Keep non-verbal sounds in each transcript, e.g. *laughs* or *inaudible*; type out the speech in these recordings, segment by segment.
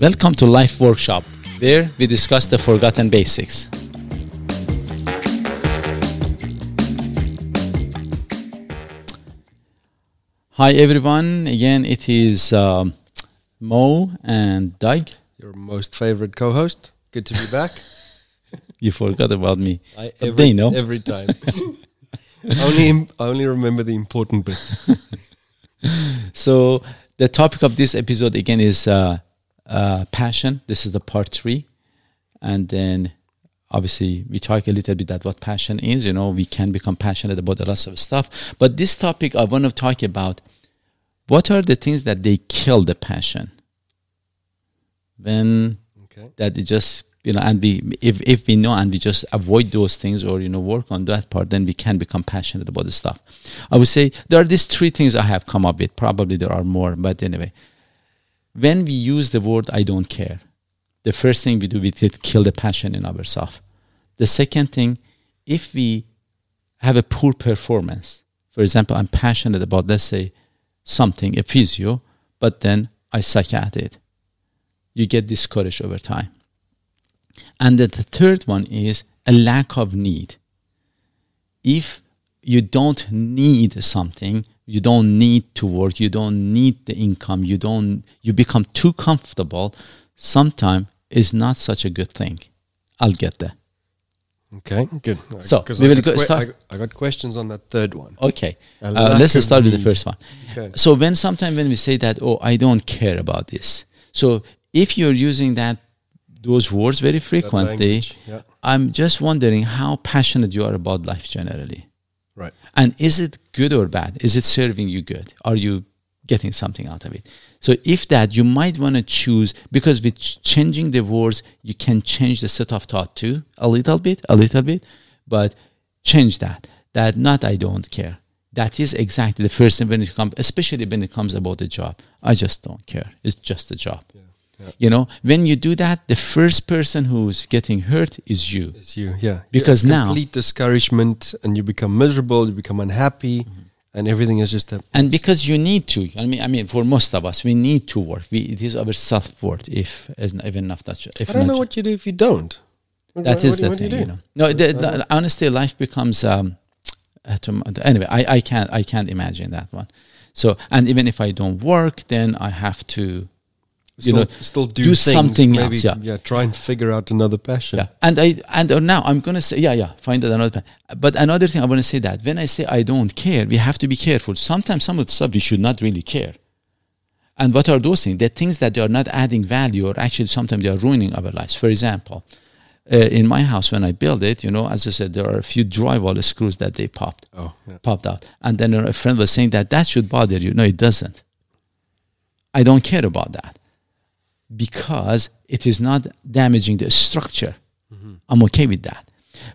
Welcome to Life Workshop, where we discuss the forgotten basics. Hi, everyone. Again, it is um, Mo and Doug. Your most favorite co-host. Good to be back. *laughs* You forgot about me. I, every, they know. every time. *laughs* only im- I only remember the important bits. *laughs* So, the topic of this episode again is uh, uh, passion. This is the part three. And then, obviously, we talk a little bit about what passion is. You know, we can become passionate about a lot of stuff. But this topic, I want to talk about what are the things that they kill the passion? When Okay. that it just you know and we if, if we know and we just avoid those things or you know work on that part then we can become passionate about the stuff i would say there are these three things i have come up with probably there are more but anyway when we use the word i don't care the first thing we do we did kill the passion in ourselves the second thing if we have a poor performance for example i'm passionate about let's say something a physio but then i suck at it you get discouraged over time. And the third one is a lack of need. If you don't need something, you don't need to work, you don't need the income, you don't you become too comfortable, sometimes is not such a good thing. I'll get there. Okay. Good. So, we I will got go que- start- I, got- I got questions on that third one. Okay. Uh, let's start with the first one. Okay. So when sometimes when we say that, oh, I don't care about this. So if you're using that those words very frequently, Yeah. I'm just wondering how passionate you are about life generally. Right. And is it good or bad? Is it serving you good? Are you getting something out of it? So if that, you might want to choose because with changing the words, you can change the set of thought too a little bit, a little bit, but change that. That not I don't care. That is exactly the first thing when it comes, especially when it comes about the job. I just don't care. It's just a job. yeah. You know, when you do that, the first person who's getting hurt is you. It's you. Yeah. Because It's now- complete discouragement, and you become miserable. You become unhappy, Mm-hmm. and everything is just a. and because you need to i mean i mean for most of us we need to work we, it is our self-worth if even if not if I don't know what you do if you don't. That what- is what the thing you you, know no the, the, honestly life becomes um anyway I, I can't i can't imagine that one so and even if i don't work then i have to you Still, know still do, do things, something maybe, else, yeah. Try and figure out another passion. Yeah, and I and now I'm gonna say yeah yeah find another. passion. But another thing I want to say that when I say I don't care, we have to be careful. Sometimes some of the stuff we should not really care. And what are those things? The things that they are not adding value, or actually sometimes they are ruining our lives. For example, uh, in my house when I built it, you know, as I said, there are a few drywall screws that they popped Oh. Yeah. popped out. And then a friend was saying that that should bother you. No, it doesn't. I don't care about that because it is not damaging the structure. Mm-hmm. I'm okay with that.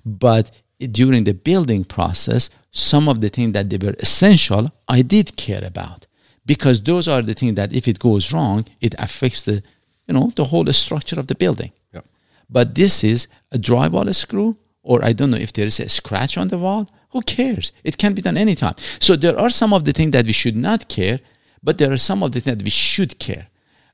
But during the building process, some of the things that they were essential, I did care about because those are the things that if it goes wrong, it affects the, you know, the whole structure of the building. Yeah. But this is a drywall screw, or I don't know if there is a scratch on the wall. Who cares? It can be done anytime. So there are some of the things that we should not care, but there are some of the things that we should care.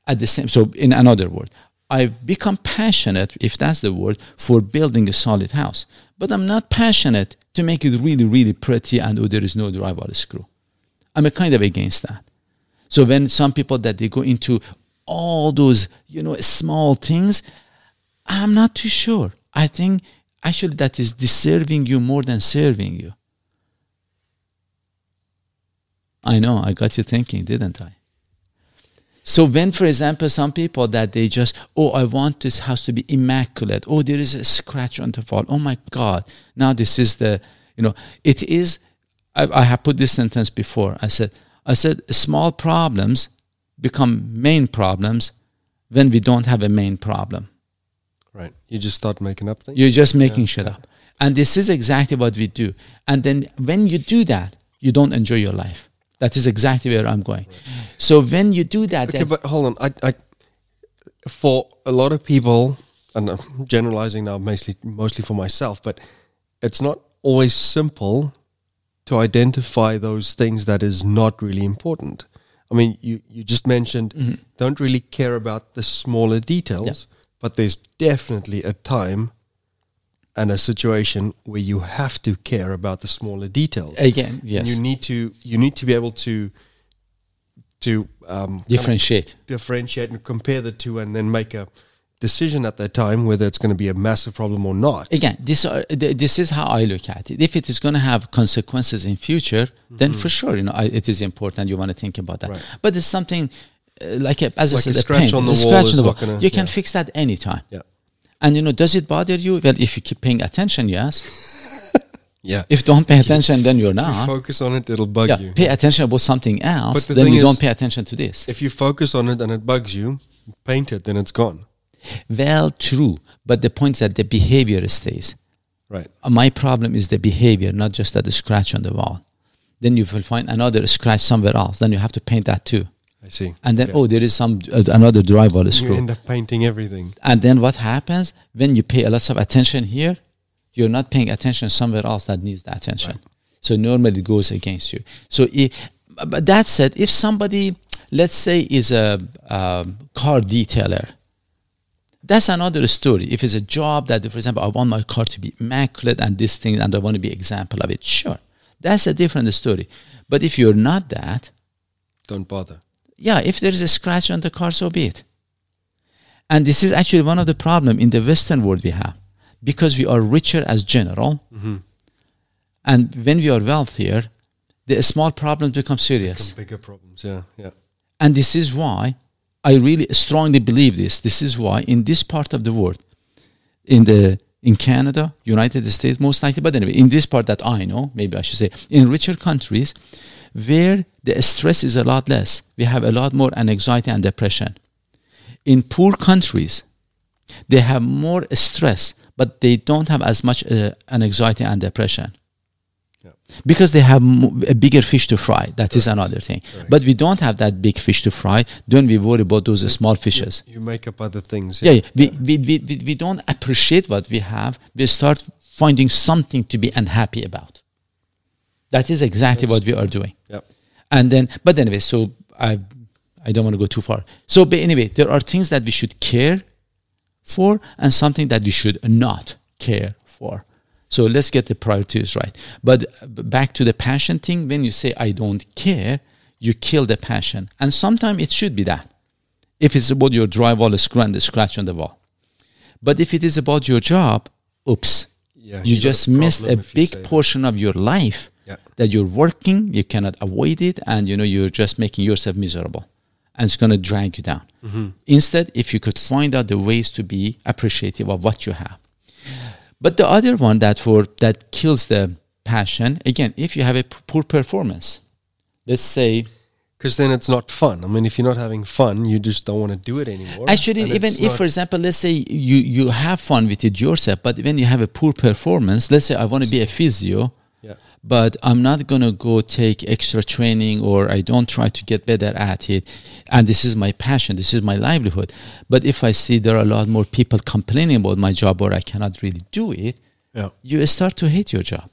At the same, so in another word, I've become passionate, if that's the word, for building a solid house. But I'm not passionate to make it really, really pretty and oh, there is no drywall screw. I'm a kind of against that. So when some people that they go into all those, you know, small things, I'm not too sure. I think actually that is deserving you more than serving you. I know, I got you thinking, didn't I? So when, for example, some people that they just, oh, I want this house to be immaculate. Oh, there is a scratch on the wall. Oh my God! Now this is the, you know, it is. I, I have put this sentence before. I said, I said, small problems become main problems when we don't have a main problem. Right. You just start making up things. You're just making shit up. And this is exactly what we do. And then when you do that, you don't enjoy your life. That is exactly where I'm going. So when you do that, Okay, but hold on. I, I, for a lot of people, and I'm generalizing now, mostly mostly for myself, but it's not always simple to identify those things that is not really important. I mean, you, you just mentioned don't really care about the smaller details, Mm-hmm. Yeah. but there's definitely a time and a situation where you have to care about the smaller details. Again, yes. You need to you need to be able to to um, kind of Differentiate. differentiate and compare the two, and then make a decision at that time whether it's going to be a massive problem or not. again this are, th- this is how i look at it if it is going to have consequences in future then for sure you know I, it is important you want to think about that Mm-hmm. Right. but it's something uh, like a, as Like i a said scratch paint, on the a wall scratch on the wall. gonna- you can yeah. fix that anytime Yeah, and you know does it bother you well if you keep paying attention yes *laughs* yeah. if don't pay attention then you're If you not focus on it, it'll bug yeah, you. pay attention about something else the then you don't pay attention to this If you focus on it and it bugs you, paint it, then it's gone. well true but the point is that the behavior stays Right. Uh, my problem is the behavior, not just that the scratch on the wall. Then you will find another scratch somewhere else. Then you have to paint that too. I see. And then, Okay. oh, there is some uh, another drywall you screw. end up painting everything. And then what happens when you pay a lot of attention here? You're not paying attention somewhere else that needs the attention. So normally it goes against you. So, if, but that said, if somebody, let's say, is a um, car detailer, that's another story. If it's a job that, for example, I want my car to be immaculate and this thing, and I want to be example of it, sure, that's a different story. But if you're not that, Don't bother. Yeah, if there is a scratch on the car, so be it. And this is actually one of the problem in the Western world we have, because we are richer as general, mm-hmm. and when we are wealthier, the small problems become serious. Some bigger problems. Yeah, yeah. And this is why I really strongly believe this. This is why in this part of the world, in the in Canada, United States, most likely, but anyway, in this part that I know, maybe I should say, in richer countries, where the stress is a lot less, we have a lot more anxiety and depression. In poor countries, they have more stress, but they don't have as much uh, anxiety and depression Yeah. because they have mo- a bigger fish to fry. That is another thing. Correct. But we don't have that big fish to fry. Don't we worry about those small fishes? You make up other things. Yeah, yeah. We, we, we, we, we don't appreciate what we have. We start finding something to be unhappy about. That is exactly That's- what we are doing. Yep. And then, but anyway, so I, I don't want to go too far. So, but anyway, there are things that we should care for and something that we should not care for. So let's get the priorities right. But back to the passion thing, when you say I don't care, you kill the passion. And sometimes it should be that. If it's about your drywall screw and the scratch on the wall. But if it is about your job, oops. Yeah. you just missed a problem if you say big portion of your life Yeah. that you're working, you cannot avoid it, and you know you're just making yourself miserable, and it's going to drag you down. Mm-hmm. Instead, if you could find out the ways to be appreciative of what you have, but the other one that for that kills the passion again, if you have a p- poor performance, let's say Because then it's not fun. I mean, if you're not having fun, you just don't want to do it anymore. Actually, And even if, for example, let's say you you have fun with it yourself, but when you have a poor performance, let's say I want to be a physio, yeah, but I'm not gonna go take extra training or I don't try to get better at it, and this is my passion, this is my livelihood. But if I see there are a lot more people complaining about my job or I cannot really do it, yeah, you start to hate your job.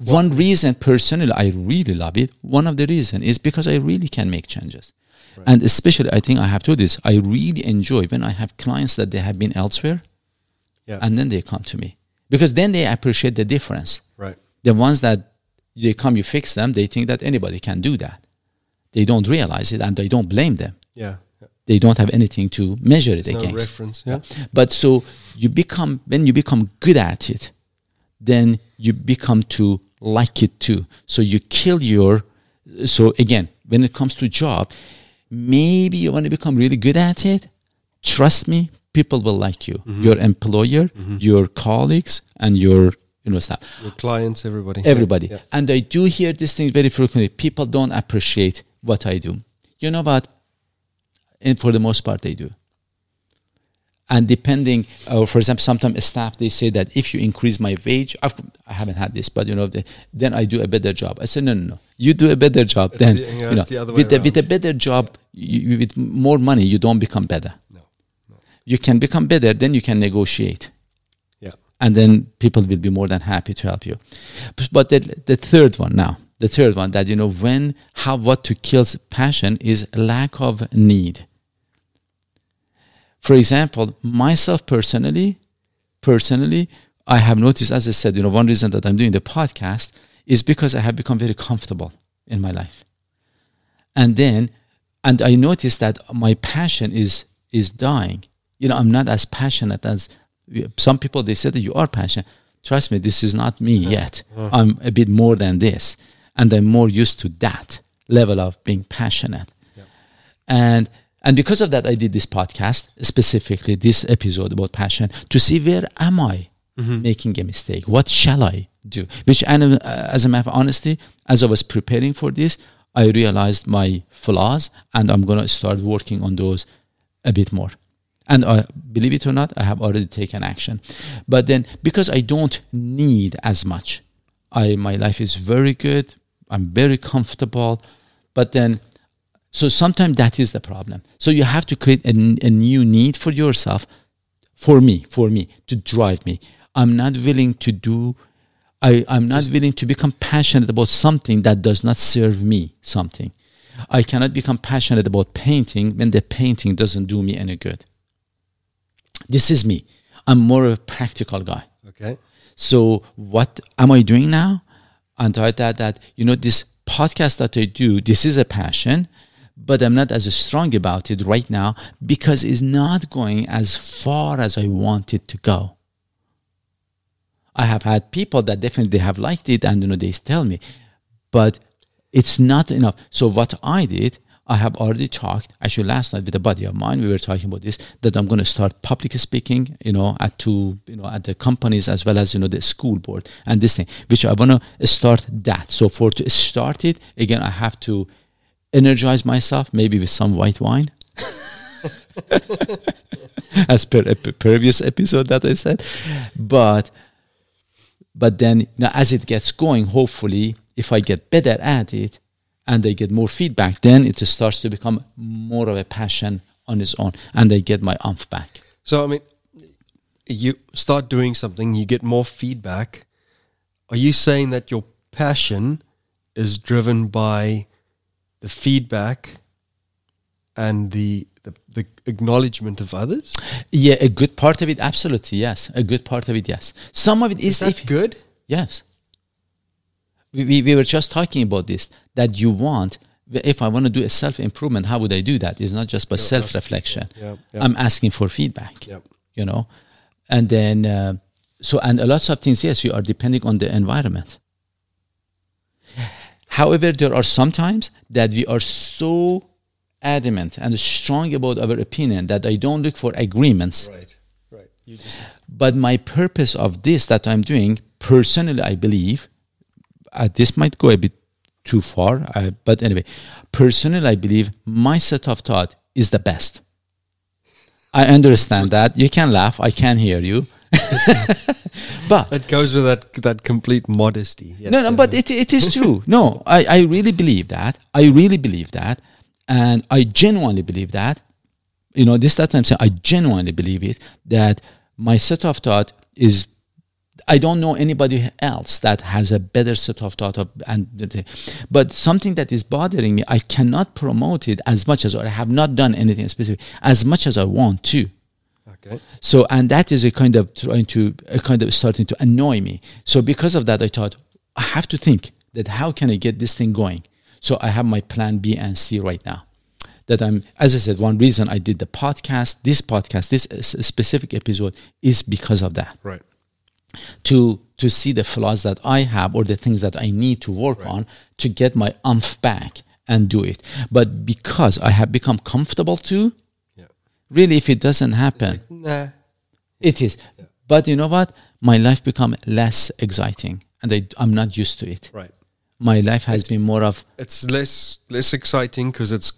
One reason, personally, I really love it. One of the reason is because I really can make changes, Right. and especially I think I have to do this. I really enjoy when I have clients that they have been elsewhere, yeah, and then they come to me because then they appreciate the difference. The ones that they come, you fix them, they think that anybody can do that. They don't realize it, and they don't blame them. Yeah. They don't have anything to measure it There's no against. reference. Yeah, But so you become when you become good at it, then you become to like it too. So you kill your so again, when it comes to job, maybe you want to become really good at it. Trust me, people will like you. Mm-hmm. Your employer, mm-hmm. your colleagues, and your you know staff. your clients, everybody, Everybody. Yeah. And I do hear this thing very frequently. People don't appreciate what I do. You know what? And for the most part, they do. And depending, uh, for example, sometimes staff they say that if you increase my wage, I've, I haven't had this, but you know, the, then I do a better job. I said, no, no, no. You do a better job. It's then the- you know, the with a, with a better job, you, with more money, you don't become better. No. You can become better, then you can negotiate. And then people will be more than happy to help you. But the, the third one now, the third one that you know when how what to kills passion is lack of need. For example, myself personally, personally, I have noticed, as I said, you know, one reason that I'm doing the podcast is because I have become very comfortable in my life. And then, and I noticed that my passion is is dying. You know, I'm not as passionate as some people. They said that you are passionate. Trust me, this is not me yet. I'm a bit more than this, and I'm more used to that level of being passionate. And and because of that, I did this podcast specifically, this episode about passion, to see where am I making a mistake? What shall I do? Which, and uh, as a matter of honesty, as I was preparing for this, I realized my flaws, and I'm gonna start working on those a bit more. And uh, believe it or not, I have already taken action. But then, because I don't need as much, I my life is very good. I'm very comfortable. But then, so sometimes that is the problem. So you have to create a new need for yourself, for me, for me to drive me. I'm not willing to do. I, I'm not willing to become passionate about something that does not serve me something. I cannot become passionate about painting when the painting doesn't do me any good. This is me. I'm more of a practical guy. Okay. So what am I doing now? And I thought that, you know, this podcast that I do, this is a passion, but I'm not as strong about it right now because it's not going as far as I want it to go. I have had people that definitely have liked it and you know they tell me, but it's not enough. So what I did, I have already talked. Actually, last night with a buddy of mine, we were talking about this. That I'm going to start public speaking, you know, at two, you know, at the companies as well as you know the school board and this thing, which I want to start that. So for to start it again, I have to energize myself, maybe with some white wine. *laughs* as per a previous episode that I said, but but then you know, as it gets going, hopefully, if I get better at it and they get more feedback, then it starts to become more of a passion on its own, and they get my umph back. So I mean, you start doing something, you get more feedback. Are you saying that your passion is driven by the feedback and the the, the acknowledgement of others? Yeah, a good part of it, absolutely, yes. A good part of it, yes. Some of it is, Is that if, good? yes. We, we, we were just talking about this that you want. If I want to do a self improvement, how would I do that? It's not just by self reflection. Yeah, yeah. I'm asking for feedback. Yep. you know and then uh, so and a lot of things yes we are depending on the environment however there are some times that we are so adamant and strong about our opinion that i don't look for agreements Right. Right. You just but my purpose of this that i'm doing personally i believe uh, this might go a bit too far uh, but anyway personally i believe my set of thought is the best i understand that you can laugh i can hear you *laughs* but it goes with that that complete modesty. Yes, no, no, but it, it is true. *laughs* No, I, I really believe that. I really believe that. And I genuinely believe that. You know, this that I'm saying, I genuinely believe it, that my set of thought is, I don't know anybody else that has a better set of thought. Of, and But something that is bothering me, I cannot promote it as much as, or I have not done anything specific, as much as I want to. okay. So, and that is a kind of trying to, a kind of starting to annoy me. So, because of that, I thought I have to think that how can I get this thing going. So, I have my plan B and C right now. That I'm, as I said, one reason I did the podcast, this podcast, this specific episode is because of that. Right. To to see the flaws that I have or the things that I need to work on to get my umph back and do it. But because I have become comfortable to, Yeah. really, if it doesn't happen, Nah. it is. But you know what? My life become less exciting and I, I'm not used to it. Right. My life has been more of, It's less less exciting because it's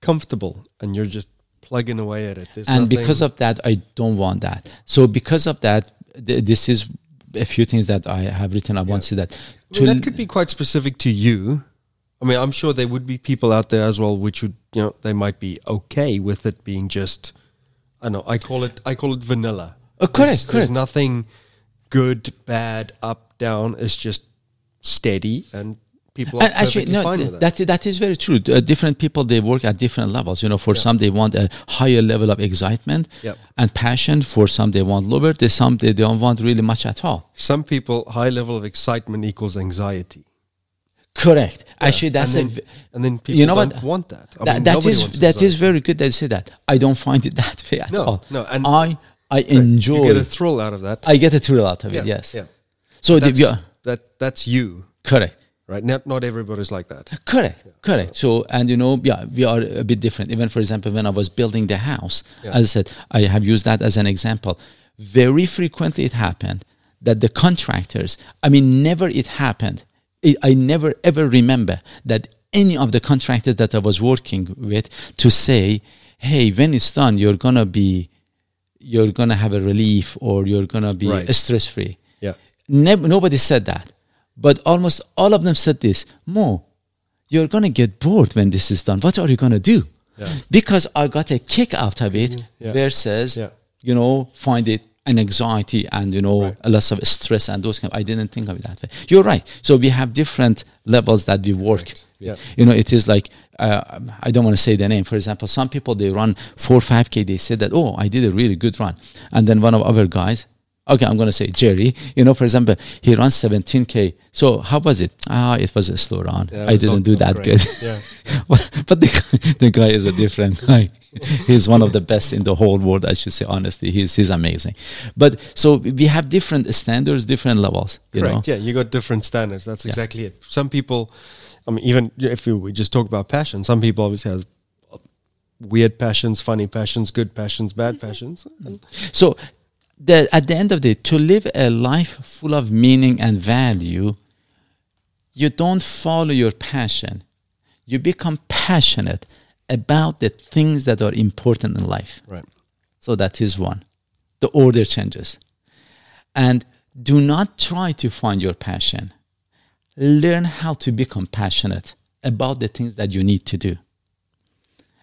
comfortable and you're just plugging away at it. There's and nothing- because of that, I don't want that. So because of that, th- this is a few things that I have written. I want to say that. I mean, that could be quite specific to you. I mean, I'm sure there would be people out there as well, which would you know they might be okay with it being just. I know. I call it. I call it vanilla. Oh, correct, There's, correct. there's nothing good, bad, up, down. It's just steady and people are actually, no, fine th- with that. that that is very true. Uh, different people they work at different levels. You know, for Yeah. some they want a higher level of excitement Yep. and passion. For some they want lower. They some they don't want really much at all. Some people, high level of excitement equals anxiety. Correct. Yeah. Actually, that's and then, v- and then people you know don't what? want that. I that, mean, that is that is very good that you say that. I don't find it *laughs* that way at No, all. no, and- I I You enjoy. get a thrill out of that. I get a thrill out of it. Yes. Yeah. So the, yeah, that that's you, correct. Right? Not not everybody's like that. Uh, correct, correct. So, and you know, yeah, we are a bit different. Even for example, when I was building the house, Yeah. as I said, I have used that as an example. Very frequently, it happened that the contractors. I mean, never it happened. It, I never ever remember that any of the contractors that I was working with to say, "Hey, when it's done, you're gonna be, you're gonna have a relief, or you're gonna be Right. stress free." Yeah. Never, nobody said that. But almost all of them said this Mo, you're going to get bored when this is done. What are you going to do? Yeah. Because I got a kick out of it Yeah. versus, Yeah. you know, find it an anxiety and, you know, Right. a lot of stress and those kind I didn't think of it that way. You're right. So we have different levels that we work with. Yeah. You know, it is like, uh, I don't want to say the name. For example, some people, they run 4 5K. They say that, oh, I did a really good run. And then one of our guys, okay, I'm going to say Jerry, you know, for example, he runs 17K. So how was it? Ah, it was a slow run. Yeah, I didn't do that great. good. Yeah. *laughs* but the guy, the guy is a different *laughs* guy. he's one of the best in the whole world, I should say, honestly. He's, he's amazing. But so we have different standards, different levels, you know. Correct. Yeah, you got different standards. That's Yeah. exactly it. Some people, I mean, even if we, we just talk about passion, some people obviously have weird passions, funny passions, good passions, bad passions. So, the, at the end of the day, to live a life full of meaning and value, you don't follow your passion. You become passionate about the things that are important in life. Right. So that is one. The order changes. And do not try to find your passion. Learn how to become passionate about the things that you need to do.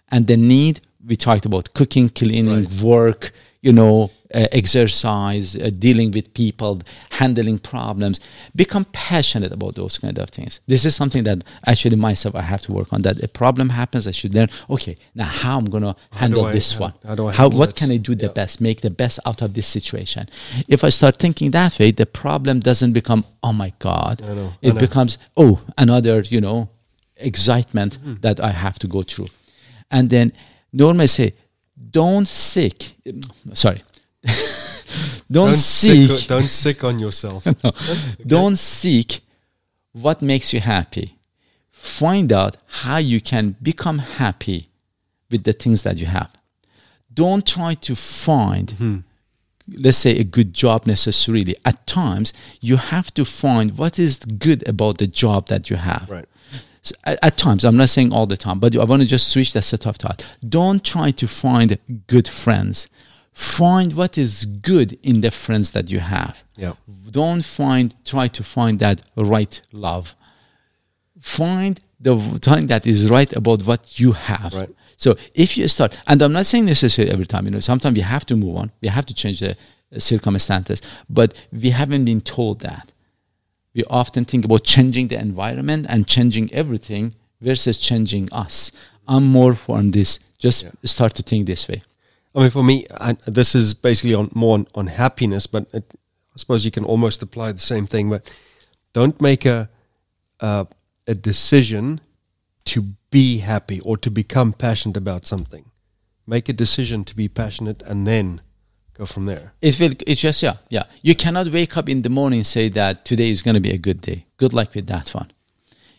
And the need, we talked about cooking, cleaning, Right. work, you know, uh, exercise, uh, dealing with people, handling problems. Become passionate about those kind of things. This is something that actually myself I have to work on. That a problem happens, I should learn. Okay, now how I'm gonna handle I- this how- one? how do I how what can I do the Yeah. best? Make the best out of this situation. If I start thinking that way, the problem doesn't become oh my god. I know, I It know. becomes oh another you know excitement Mm-hmm. that I have to go through, and then normally say don't seek. Sorry. *laughs* don't, Don't seek sick, don't sick on yourself. *laughs* don't seek what makes you happy. Find out how you can become happy with the things that you have. Don't try to find, mm-hmm. let's say, a good job necessarily. At times, you have to find what is good about the job that you have. right. At, at times, I'm not saying all the time, but I want to just switch that set of thought. Don't try to find good friends. Find what is good in the friends that you have. Yeah. Don't find, try to find that right love. Find the thing that is right about what you have. Right. So if you start, and I'm not saying necessarily every time, you know, sometimes you have to move on, we have to change the uh, circumstances, but we haven't been told that we often think about changing the environment and changing everything versus changing us. I'm more on this. Just start to think this way. I mean, for me, I, this is basically on more on, on happiness, but it, I suppose you can almost apply the same thing. But don't make a a, a decision to be happy or to become passionate about something. Make a decision to be passionate, and then go from there. It will. It's just yeah, yeah. You cannot wake up in the morning and say that today is going to be a good day. Good luck with that one.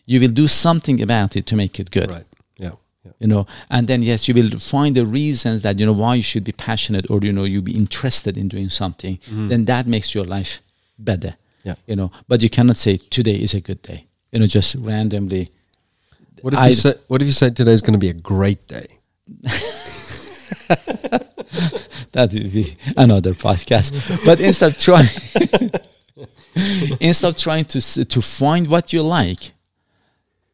You will do something about it to make it good. Right. Yeah. Yeah. you know and then yes you will find the reasons that you know why you should be passionate or you know you be interested in doing something mm-hmm. then that makes your life better Yeah. you know but you cannot say today is a good day you know just randomly What if I- you say? What if you say today is going to be a great day? *laughs* that would be another podcast but instead of trying *laughs* instead of trying to to find what you like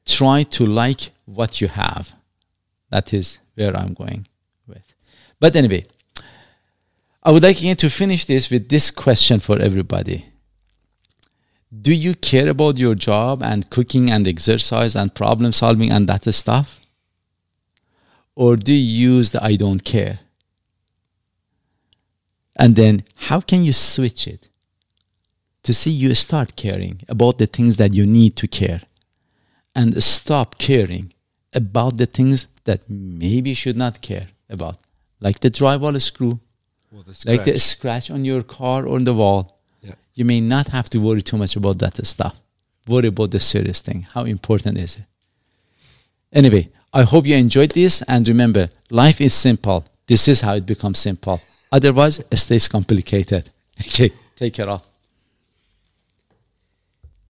try to like what you have that is where i'm going with but anyway i would like again to finish this with this question for everybody do you care about your job and cooking and exercise and problem solving and that stuff? Or do you use the I don't care? And then how can you switch it to see you start caring about the things that you need to care and stop caring about the things that maybe you should not care about, like the drywall screw, the like the scratch. scratch on your car or on the wall. Yeah. You may not have to worry too much about that stuff. Worry about the serious thing. How important is it? Anyway, I hope you enjoyed this and remember, life is simple. This is how it becomes simple. Otherwise, it stays complicated. *laughs* Okay, take care all.